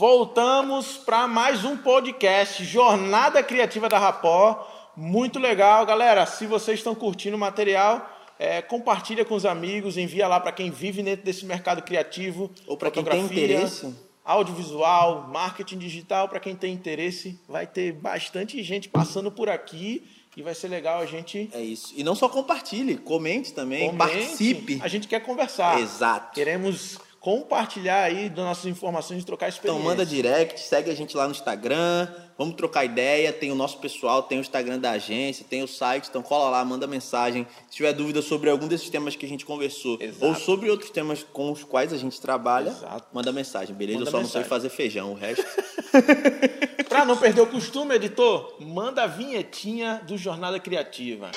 Voltamos para mais um podcast, Jornada Criativa da Rapó. Muito legal, galera. Se vocês estão curtindo o material, é, compartilha com os amigos, envia lá para quem vive dentro desse mercado criativo. Ou para quem tem interesse. Audiovisual, marketing digital, para quem tem interesse. Vai ter bastante gente passando por aqui e vai ser legal a gente. É isso. E não só compartilhe, comente também, comente. participe. A gente quer conversar. Exato. Queremos compartilhar aí das nossas informações, trocar experiência. Então manda direct, segue a gente lá no Instagram, vamos trocar ideia, tem o nosso pessoal, tem o Instagram da agência, tem o site, então cola lá, manda mensagem. Se tiver dúvida sobre algum desses temas que a gente conversou, Exato. ou sobre outros temas com os quais a gente trabalha, Exato. manda mensagem, beleza? Manda Eu só mensagem. não sei fazer feijão, o resto... Para não perder o costume, editor, manda a vinhetinha do Jornada Criativa.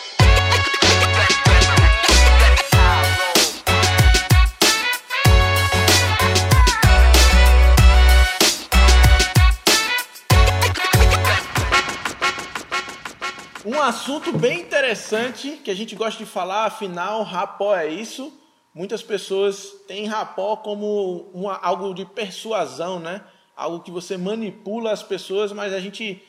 Um assunto bem interessante que a gente gosta de falar, afinal, rapó é isso. Muitas pessoas têm rapó como uma, algo de persuasão, né? Algo que você manipula as pessoas, mas a gente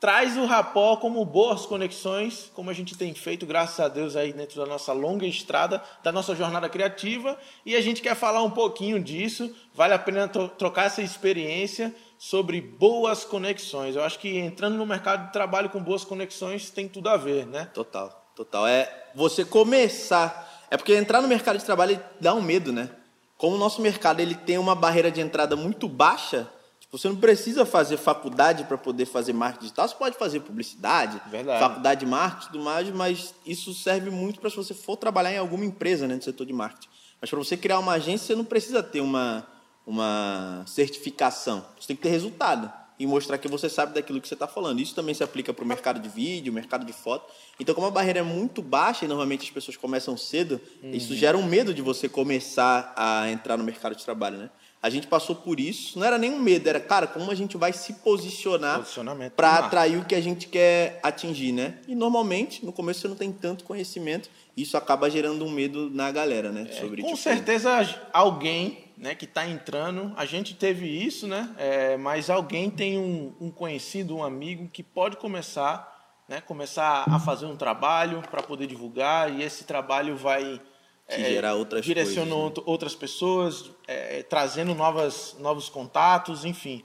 traz o rapó como boas conexões, como a gente tem feito, graças a Deus, aí dentro da nossa longa estrada, da nossa jornada criativa. E a gente quer falar um pouquinho disso. Vale a pena trocar essa experiência sobre boas conexões. Eu acho que entrando no mercado de trabalho com boas conexões tem tudo a ver, né? Total, total. É você começar. É porque entrar no mercado de trabalho dá um medo, né? Como o nosso mercado ele tem uma barreira de entrada muito baixa, você não precisa fazer faculdade para poder fazer marketing digital. Você pode fazer publicidade, Verdade. faculdade de marketing e tudo mais, mas isso serve muito para se você for trabalhar em alguma empresa né, no setor de marketing. Mas para você criar uma agência, você não precisa ter uma uma certificação. Você tem que ter resultado e mostrar que você sabe daquilo que você está falando. Isso também se aplica para o mercado de vídeo, mercado de foto. Então, como a barreira é muito baixa e normalmente as pessoas começam cedo, uhum. isso gera um medo de você começar a entrar no mercado de trabalho, né? A gente passou por isso, não era nem um medo, era, cara, como a gente vai se posicionar para atrair o que a gente quer atingir, né? E normalmente, no começo você não tem tanto conhecimento, isso acaba gerando um medo na galera, né? É, sobre, com tipo, certeza alguém né, que está entrando. A gente teve isso, né? É, mas alguém tem um, um, conhecido, um amigo que pode começar, né, começar a fazer um trabalho para poder divulgar e esse trabalho vai é, gerar outras direcionando coisas, né? outras pessoas, é, trazendo novas, novos contatos, enfim.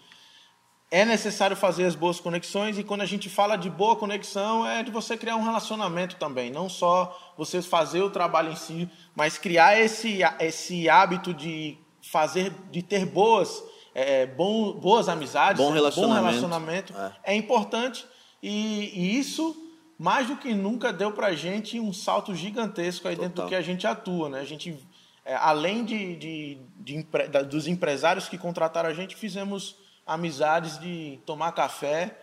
É necessário fazer as boas conexões e quando a gente fala de boa conexão é de você criar um relacionamento também, não só você fazer o trabalho em si, mas criar esse, esse hábito de fazer, de ter boas, é, bom, boas amizades, bom relacionamento, bom relacionamento é. é. importante e, e, isso mais do que nunca deu para gente um salto gigantesco aí Total. dentro do que a gente atua, né? A gente, é, além de, de, de, de, dos empresários que contrataram a gente, fizemos amizades de tomar café,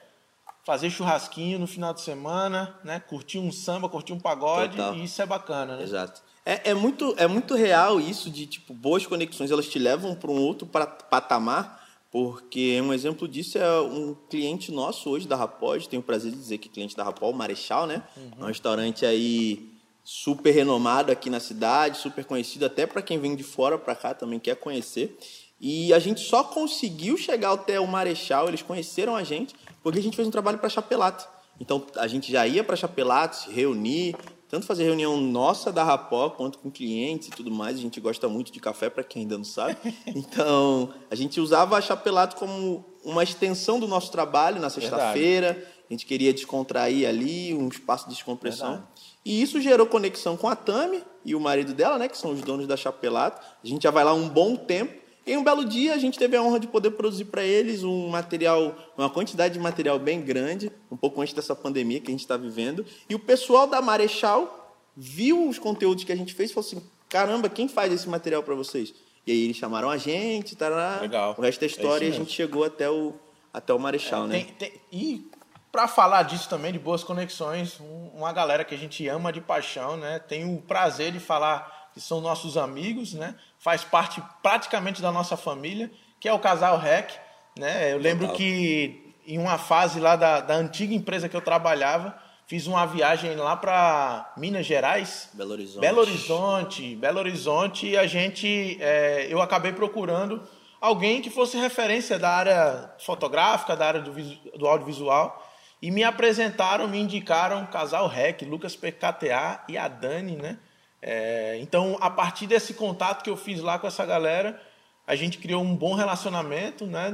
fazer churrasquinho no final de semana, né? Curtir um samba, curtir um pagode, Total. e isso é bacana, né? Exato. É, é, muito, é muito real isso de, tipo, boas conexões, elas te levam para um outro patamar, porque um exemplo disso é um cliente nosso hoje da Rapod, tenho o prazer de dizer que é cliente da Rapol, Marechal, né? Uhum. Um restaurante aí super renomado aqui na cidade, super conhecido até para quem vem de fora para cá também quer conhecer. E a gente só conseguiu chegar até o Marechal, eles conheceram a gente, porque a gente fez um trabalho para Chapelato. Então a gente já ia para Chapelato, se reunir, tanto fazer reunião nossa da Rapó quanto com clientes e tudo mais. A gente gosta muito de café, para quem ainda não sabe. Então, a gente usava a Chapelato como uma extensão do nosso trabalho na sexta-feira. A gente queria descontrair ali, um espaço de descompressão. Verdade. E isso gerou conexão com a Tami e o marido dela, né, que são os donos da Chapelato. A gente já vai lá um bom tempo. E um belo dia a gente teve a honra de poder produzir para eles um material, uma quantidade de material bem grande, um pouco antes dessa pandemia que a gente está vivendo. E o pessoal da Marechal viu os conteúdos que a gente fez e falou assim: caramba, quem faz esse material para vocês? E aí eles chamaram a gente, tará, Legal. o resto da é história é e a gente chegou até o, até o Marechal, é, né? Tem, tem, e para falar disso também, de boas conexões, uma galera que a gente ama de paixão, né? Tem o prazer de falar que são nossos amigos, né? Faz parte praticamente da nossa família, que é o casal REC, né? Eu lembro que em uma fase lá da, da antiga empresa que eu trabalhava, fiz uma viagem lá para Minas Gerais, Belo Horizonte, Belo Horizonte, Belo Horizonte, e a gente, é, eu acabei procurando alguém que fosse referência da área fotográfica, da área do, do audiovisual. E me apresentaram, me indicaram o casal REC, Lucas PKTA e a Dani, né? É, então, a partir desse contato que eu fiz lá com essa galera, a gente criou um bom relacionamento, né?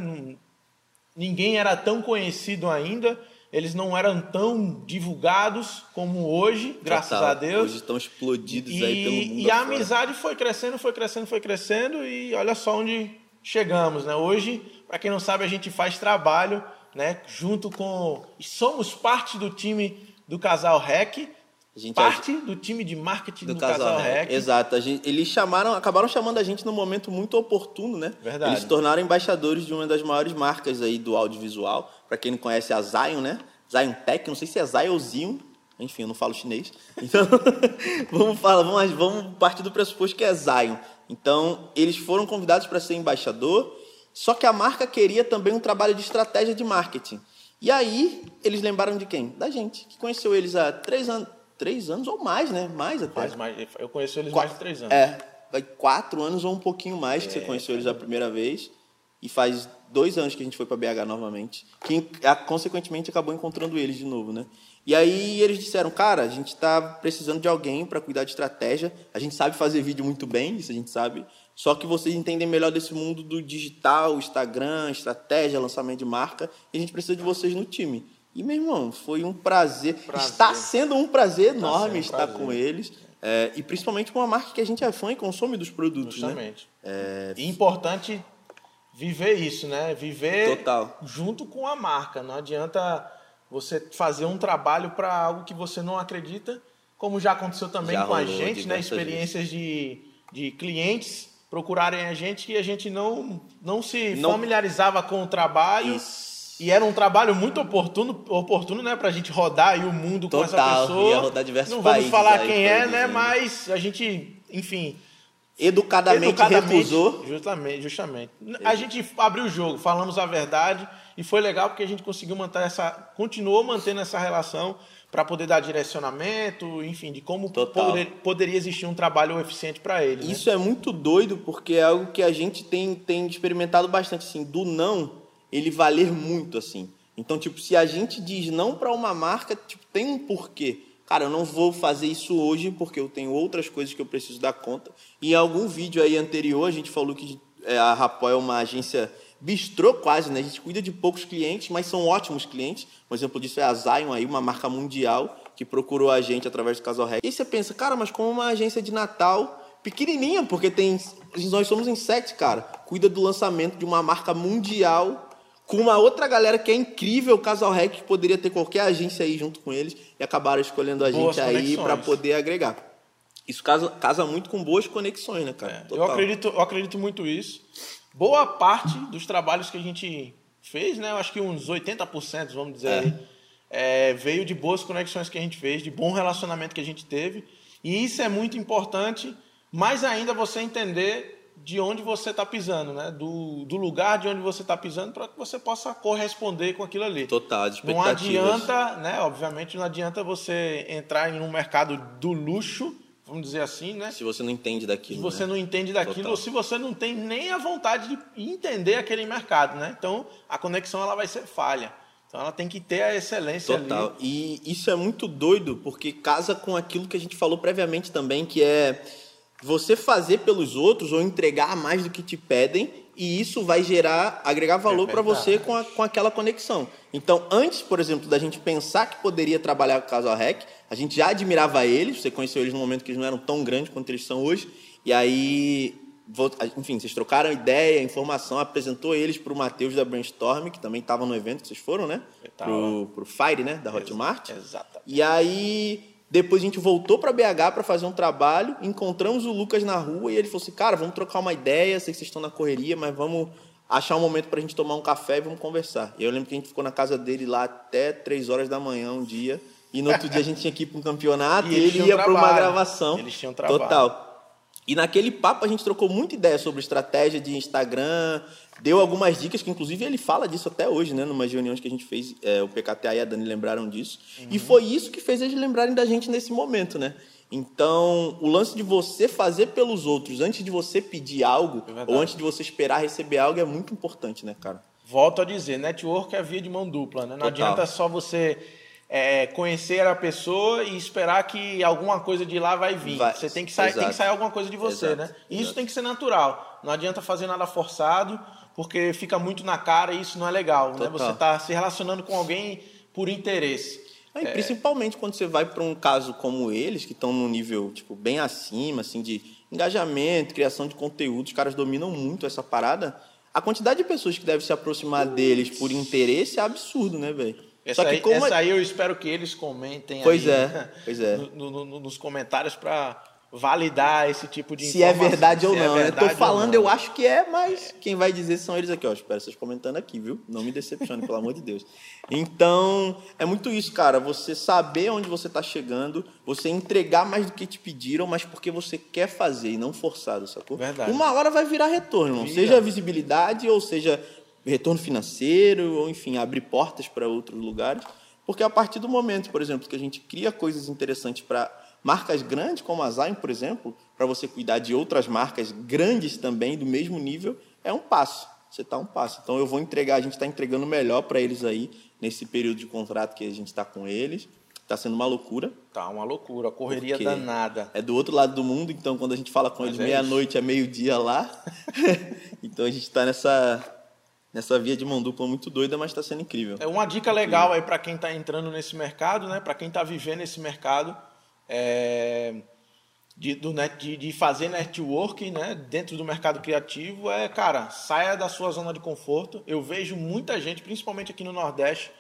Ninguém era tão conhecido ainda, eles não eram tão divulgados como hoje, graças Total. a Deus. Hoje estão explodidos e, aí pelo mundo. E a amizade foi crescendo, foi crescendo, foi crescendo e olha só onde chegamos, né? Hoje, para quem não sabe, a gente faz trabalho, né? Junto com somos parte do time do Casal Rec, gente parte do time de marketing do, Casal, Rec. Exato. Gente- eles chamaram, acabaram chamando a gente num momento muito oportuno, né? Verdade. Eles se tornaram embaixadores de uma das maiores marcas aí do audiovisual. Para quem não conhece, a Zion, né? Zion Tech, não sei se é Zion ou Zion. Enfim, eu não falo chinês. Então, vamos falar, vamos, vamos partir do pressuposto que é Zion. Então, eles foram convidados para ser embaixador, só que a marca queria também um trabalho de estratégia de marketing. E aí, eles lembraram de quem? Da gente, que conheceu eles há três anos, três anos ou mais, né? Mais até. Faz mais, eu conheço eles mais de três anos. É, vai quatro anos ou um pouquinho mais que você É, conheceu eles a primeira vez. E faz dois anos que a gente foi para BH novamente. Que, consequentemente, acabou encontrando eles de novo, né? E aí eles disseram, cara, a gente está precisando de alguém para cuidar de estratégia. A gente sabe fazer vídeo muito bem, isso a gente sabe. Só que vocês entendem melhor desse mundo do digital, Instagram, estratégia, lançamento de marca. E a gente precisa de vocês no time. E, meu irmão, foi um prazer. Prazer. Está sendo um prazer enorme estar prazer. com eles. É, e principalmente com uma marca que a gente é fã e consome dos produtos, né? Justamente. E importante viver isso, né? Viver Total. junto com a marca. Não adianta você fazer um trabalho para algo que você não acredita, como já aconteceu também Já com a gente, né? Experiências de, de clientes procurarem a gente e a gente não, não se Não- familiarizava com o trabalho. Isso. E era um trabalho muito oportuno, oportuno, né, pra gente rodar aí o mundo com essa Total, pessoa. ia rodar diversos Não vamos falar quem é, né, produzindo. mas a gente, enfim, Educadamente, recusou. Justamente, justamente. A gente abriu o jogo, falamos a verdade e foi legal porque a gente conseguiu manter essa, continuou mantendo essa relação para poder dar direcionamento, enfim, de como Total. poder- poderia existir um trabalho eficiente para ele. né? Isso é muito doido porque é algo que a gente tem, tem experimentado bastante, assim, do não, ele valer muito, assim. Então, tipo, se a gente diz não para uma marca, tipo, tem um porquê. Cara, eu não vou fazer isso hoje porque eu tenho outras coisas que eu preciso dar conta. E em algum vídeo aí anterior, a gente falou que é, a Rapó é uma agência bistrô quase, né? A gente cuida de poucos clientes, mas são ótimos clientes. Um exemplo disso é a Zion aí, uma marca mundial que procurou a gente através do Casal Rec. E você pensa, cara, mas como uma agência de Natal pequenininha, porque tem nós somos em sete, cara. Cuida do lançamento de uma marca mundial com uma outra galera que é incrível, o Casal Rec, que poderia ter qualquer agência aí junto com eles e acabaram escolhendo a Boas gente aí para poder agregar. Isso casa, casa muito com boas conexões, né, cara? É, eu acredito, eu acredito muito isso. Boa parte dos trabalhos que a gente fez, né? Eu acho que uns 80%, vamos dizer, É. aí, é, veio de boas conexões que a gente fez, de bom relacionamento que a gente teve. E isso é muito importante, mais ainda você entender de onde você está pisando, né? Do, do lugar de onde você está pisando para que você possa corresponder com aquilo ali. Total, Não adianta, né? Obviamente não adianta você entrar em um mercado do luxo, vamos dizer assim, né? Se você não entende daquilo. se você né? não entende daquilo Total. ou se você não tem nem a vontade de entender aquele mercado, né? Então a conexão ela vai ser falha. Então ela tem que ter a excelência Total. ali. E isso é muito doido, porque casa com aquilo que a gente falou previamente também, que é você fazer pelos outros ou entregar mais do que te pedem, e isso vai gerar, agregar valor É para você com, a- com aquela conexão. Então, antes, por exemplo, da gente pensar que poderia trabalhar com o Casal Rec, a gente já admirava eles, você conheceu eles no momento que eles não eram tão grandes quanto eles são hoje, e aí, enfim, vocês trocaram ideia, informação, apresentou eles para o Matheus da Brainstorm, que também estava no evento que vocês foram, né? Pro, pro Fire, né? Da Hotmart. Exatamente. E aí, depois a gente voltou para BH para fazer um trabalho, encontramos o Lucas na rua e ele falou assim: Cara, vamos trocar uma ideia. Sei que vocês estão na correria, mas vamos achar um momento para a gente tomar um café e vamos conversar. E eu lembro que a gente ficou na casa dele lá até 3 horas da manhã um dia. E no outro dia a gente tinha que ir para um campeonato E e, ele ia para uma gravação. Eles tinham trabalho. Total. E naquele papo a gente trocou muita ideia sobre estratégia de Instagram, deu algumas dicas que inclusive ele fala disso até hoje, né? Numa reuniões que a gente fez, é, o PKTA e a Dani lembraram disso. Uhum. E foi isso que fez eles lembrarem da gente nesse momento, né? Então, o lance de você fazer pelos outros antes de você pedir algo, É ou antes de você esperar receber algo, é muito importante, né, cara? Volto a dizer, network é via de mão dupla, né? Não Total. adianta só você é, conhecer a pessoa e esperar que alguma coisa de lá vai vir. Vai. Você tem que, sair, tem que sair alguma coisa de você, Exato. né? E isso Exato. tem que ser natural. Não adianta fazer nada forçado, porque fica muito na cara e isso não é legal, né? Você está se relacionando com alguém por interesse. E Principalmente quando você vai para um caso como eles, que estão num nível tipo, bem acima, assim, de engajamento, criação de conteúdo, os caras dominam muito essa parada. A quantidade de pessoas que devem se aproximar deles por interesse é absurdo, né, velho? Essa, Só que aí, como essa é- aí eu espero que eles comentem Pois aí, é, pois é. no- no- no- nos comentários para validar esse tipo de se é informação, verdade ou é não, né? verdade Tô ou falando, eu acho que é, mas quem vai dizer são eles aqui, ó. Espero vocês comentando aqui, viu? Não me decepcione, pelo amor de Deus. Então, é muito isso, cara. Você saber onde você tá chegando, você entregar mais do que te pediram, mas porque você quer fazer e não forçado, sacou? Verdade. Uma hora vai virar retorno, Vira. seja visibilidade ou seja retorno financeiro, ou enfim, abrir portas para outros lugares. Porque a partir do momento, por exemplo, que a gente cria coisas interessantes para marcas grandes, como a Zion, por exemplo, para você cuidar de outras marcas grandes também, do mesmo nível, é um passo. Você está um passo. Então eu vou entregar, a gente está entregando melhor para eles aí, nesse período de contrato que a gente está com eles. Está sendo uma loucura. Tá uma loucura, correria danada. É do outro lado do mundo, então quando a gente fala com Mas eles é meia-noite, é meio-dia lá. então a gente está nessa, nessa via de mão dupla muito doida, mas está sendo incrível. É uma dica legal aí para quem está entrando nesse mercado, né? Para quem está vivendo esse mercado, é, de, do net, de, de fazer networking, né? Dentro do mercado criativo, é, cara, saia da sua zona de conforto. Eu vejo muita gente, principalmente aqui no Nordeste,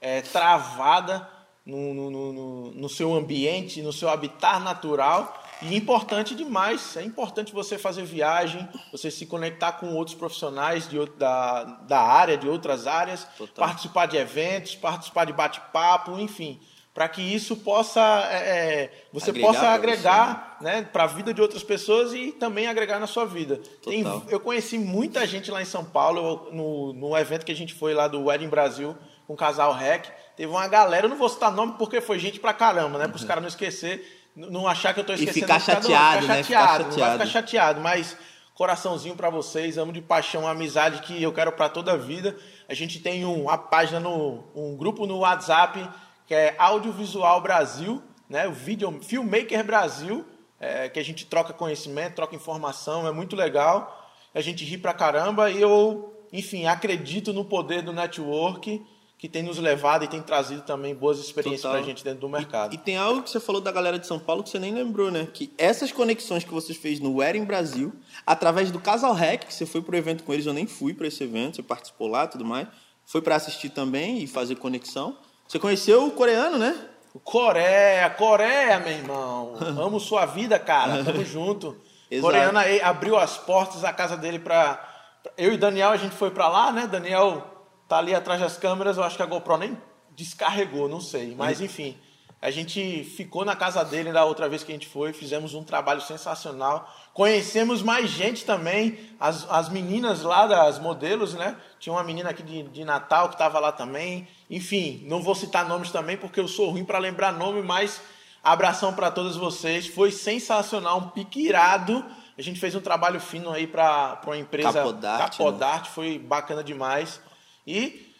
é, travada no, no, no- no- seu ambiente, no seu habitat natural. E importante demais, é importante você fazer viagem, você se conectar com outros profissionais de, da, da área, de outras áreas, Total. participar de eventos, participar de bate-papo, enfim, para que isso possa, é, é, você Agregar possa agregar né, para a vida de outras pessoas e também agregar na sua vida. Tem- eu conheci muita gente lá em São Paulo, no, no evento que a gente foi lá do Wedding Brasil, com o casal REC, teve uma galera, eu não vou citar nome porque foi gente pra caramba, né? Para os caras não esquecer, não achar que eu tô esquecendo. ficar cada um, chateado, ficar né? Ficar chateado, não vai chateado. ficar chateado, mas coraçãozinho pra vocês, amo de paixão, amizade que eu quero pra toda a vida. A gente tem um, uma página no um grupo no WhatsApp que é Audiovisual Brasil, né? O Video Filmmaker Brasil, é, que a gente troca conhecimento, troca informação, é muito legal. A gente ri pra caramba e eu, enfim, acredito no poder do network que tem nos levado e tem trazido também boas experiências Total. pra gente dentro do mercado. E tem algo que você falou da galera de São Paulo que você nem lembrou, né? Que essas conexões que você fez no Wedding Brasil, através do Casal Rec, que você foi pro evento com eles, eu nem fui para esse evento, você participou lá e tudo mais. Foi para assistir também e fazer conexão. Você conheceu o coreano, né? Coreia, Coreia, meu irmão. Amo sua vida, cara. Tamo junto. Coreano abriu as portas da casa dele pra. pra- Eu e Daniel, a gente foi pra lá, né? Daniel tá ali atrás das câmeras. Eu acho que a GoPro nem descarregou, não sei. Mas enfim, a gente ficou na casa dele da outra vez que a gente foi. Fizemos um trabalho sensacional. Conhecemos mais gente também. As, as meninas lá, das modelos, né? Tinha uma menina aqui de, de Natal que tava lá também. Enfim, não vou citar nomes também porque eu sou ruim para lembrar nome, mas abração para todos vocês. Foi sensacional, um pique irado. A gente fez um trabalho fino aí para uma empresa Capodarte, Capodarte, foi bacana demais. E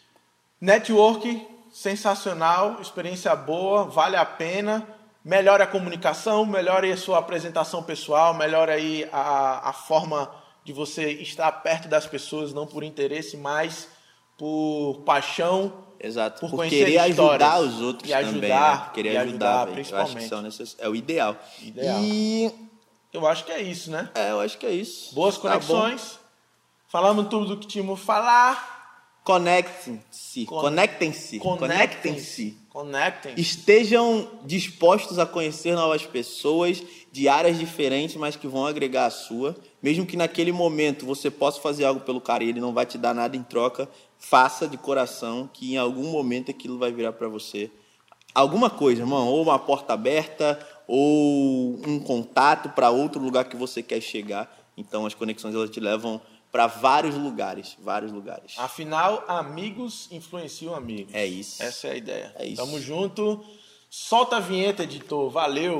network sensacional, experiência boa, vale a pena. Melhore a comunicação, melhore a sua apresentação pessoal, melhore aí a, a forma de você estar perto das pessoas, não por interesse, mas por paixão, Exato. Por Por, querer ajudar os outros E também, ajudar, né? Querer e ajudar, ajudar, velho. Eu acho que principalmente. é o o ideal. Ideal. E Eu acho que é isso, né? é, eu acho que é isso. Boas Tá conexões. Falamos tudo do que tínhamos falar. Conectem-se. Con- Conectem-se. Conectem-se. Conectem-se. Conectem. Estejam dispostos a conhecer novas pessoas de áreas diferentes, mas que vão agregar a sua. Mesmo que naquele momento você possa fazer algo pelo cara e ele não vai te dar nada em troca, faça de coração que em algum momento aquilo vai virar para você alguma coisa, irmão, ou uma porta aberta, ou um contato para outro lugar que você quer chegar. Então as conexões elas te levam para vários lugares, vários lugares. Afinal, amigos influenciam amigos. É isso. Essa é a ideia. É isso. Tamo junto. Solta a vinheta, editor. Valeu.